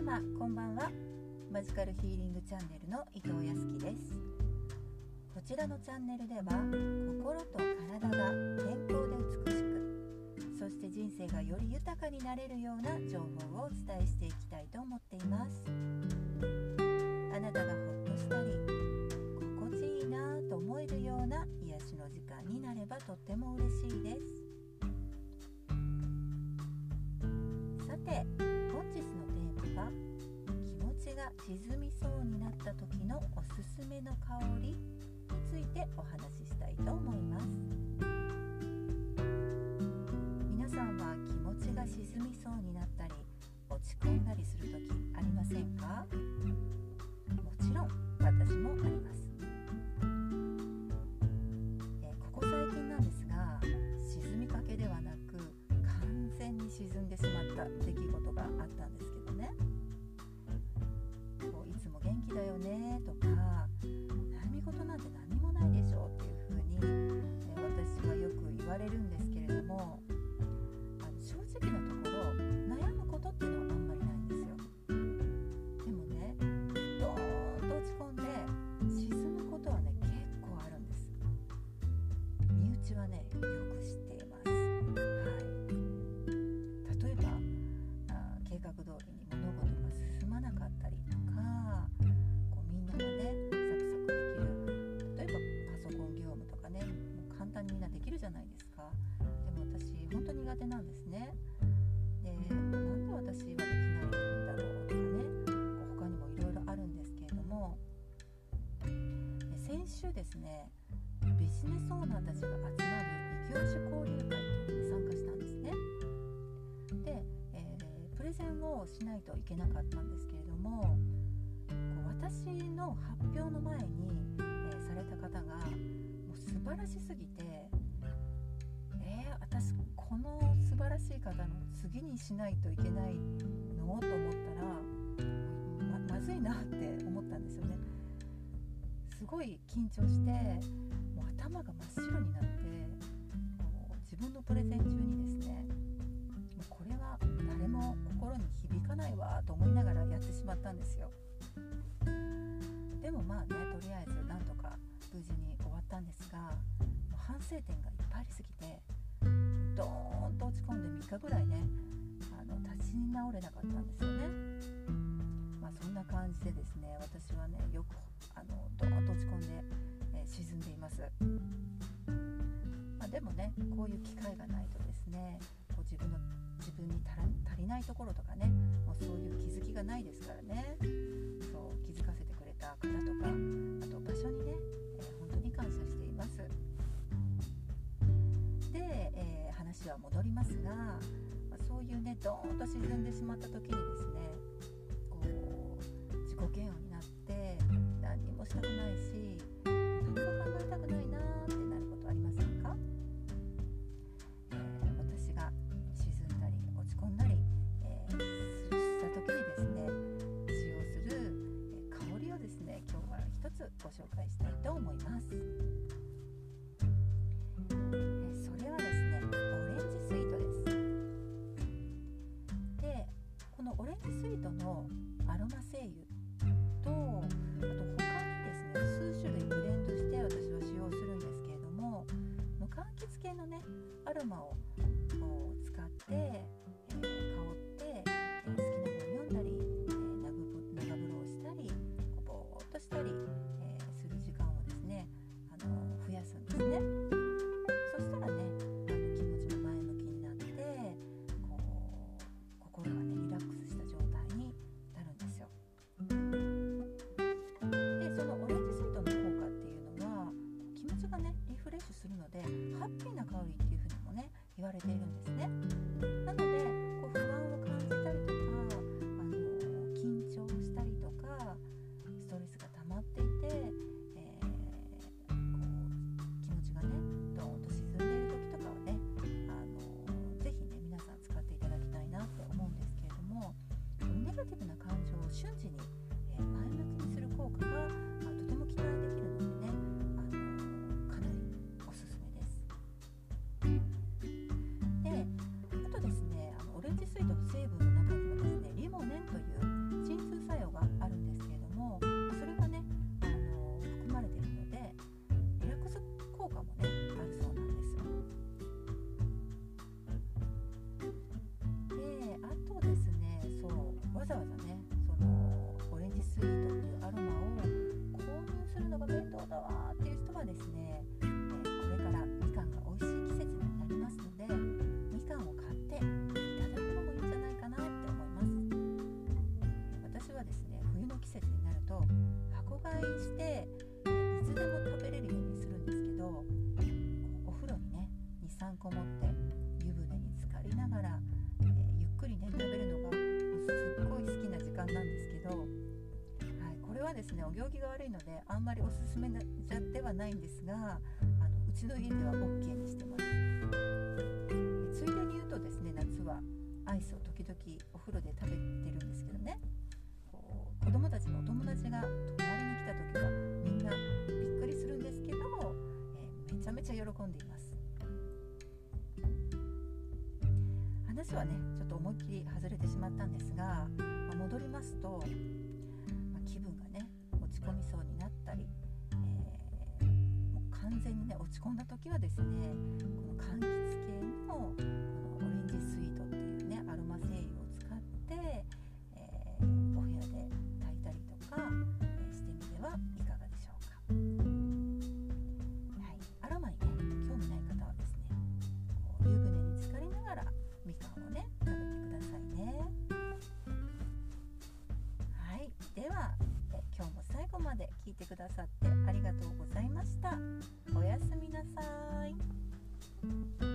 様こんばんは。マジカルヒーリングチャンネルの伊藤康樹です。こちらのチャンネルでは心と体が健康で美しくそして人生がより豊かになれるような情報をお伝えしていきたいと思っています。あなたがほっとしたり心地いいなと思えるような癒しの時間になればとっても嬉しいです。さてが沈みそうになった時のおすすめの香りについてお話ししたいと思います。はねよく知っています。はい。例えばあー計画通りに物事が進まなかったりとかこうみんながねサクサクできる例えばパソコン業務とかねもう簡単にみんなできるじゃないですか。でも私本当に苦手なんですね。でなんで私はできないんだろうとかねこう他にもいろいろあるんですけれども。で先週ですねビジネスオーナーたちが集まる異業種交流会に参加したんですね。で、えープレゼンをしないといけなかったんですけれどもこう私の発表の前に、えーされた方がもう素晴らしすぎてえー私この素晴らしい方の次にしないといけないの？と思ったらままずいなって思ったんですよね。すごい緊張して頭が真っ白になってこう自分のプレゼン中にですねもうこれは誰も心に響かないわと思いながらやってしまったんですよ。でもまあねとりあえずなんとか無事に終わったんですが反省点がいっぱいありすぎてドーンと落ち込んで3日ぐらいねあの立ち直れなかったんですよね。まあそんな感じでですね私はねよくあのドーンと落ち込んで、えー沈んでいます。まあ、でもねこういう機会がないとですねこう自分の自分に足りないところとかねもうそういう気づきがないですからね。そう気づかせてくれた方とかあと場所にね、えー本当に感謝しています。で、えー話は戻りますが、まあそういうねドーンと沈んでしまった時にですねこう自己嫌悪になって何にもしたくないしたくないな。ねアロマを使って、えー香って、えー好きな本読んだり、えー長風呂をしたりぼーっとしたり、れているんですね。なのでこう不安を感じたりとかあの緊張したりとかストレスが溜まっていて、えーこう気持ちがねドーンと沈んでいる時とかはねあのぜひね皆さん使っていただきたいなって思うんですけれどもネガティブな感情を瞬時に、ざわざねそのオレンジスイートっていうアロマを購入するのが面倒だわっていう人はですねねお行儀が悪いのであんまりおすすめじゃではないんですがあのうちの家では OK にしてます。ついでに言うとですね夏はアイスを時々お風呂で食べてるんですけどね。こう子供たちのお友達が泊まりに来た時はみんなびっくりするんですけど、えー、めちゃめちゃ喜んでいます。話はねちょっと思いっきり外れてしまったんですが、まあ、戻りますと落ち込んだ時はですねこの柑橘系のこのオレンジスイートっていうねアロマ精油を使って、えー、お部屋で炊いたりとか、えー、してみてはいかがでしょうか。はい、アロマにね興味ない方はですねこう湯船に浸かりながらみかんをね食べてくださいね。は今日も最後まで聞いてくださってありがとうございました。おやすみなさい。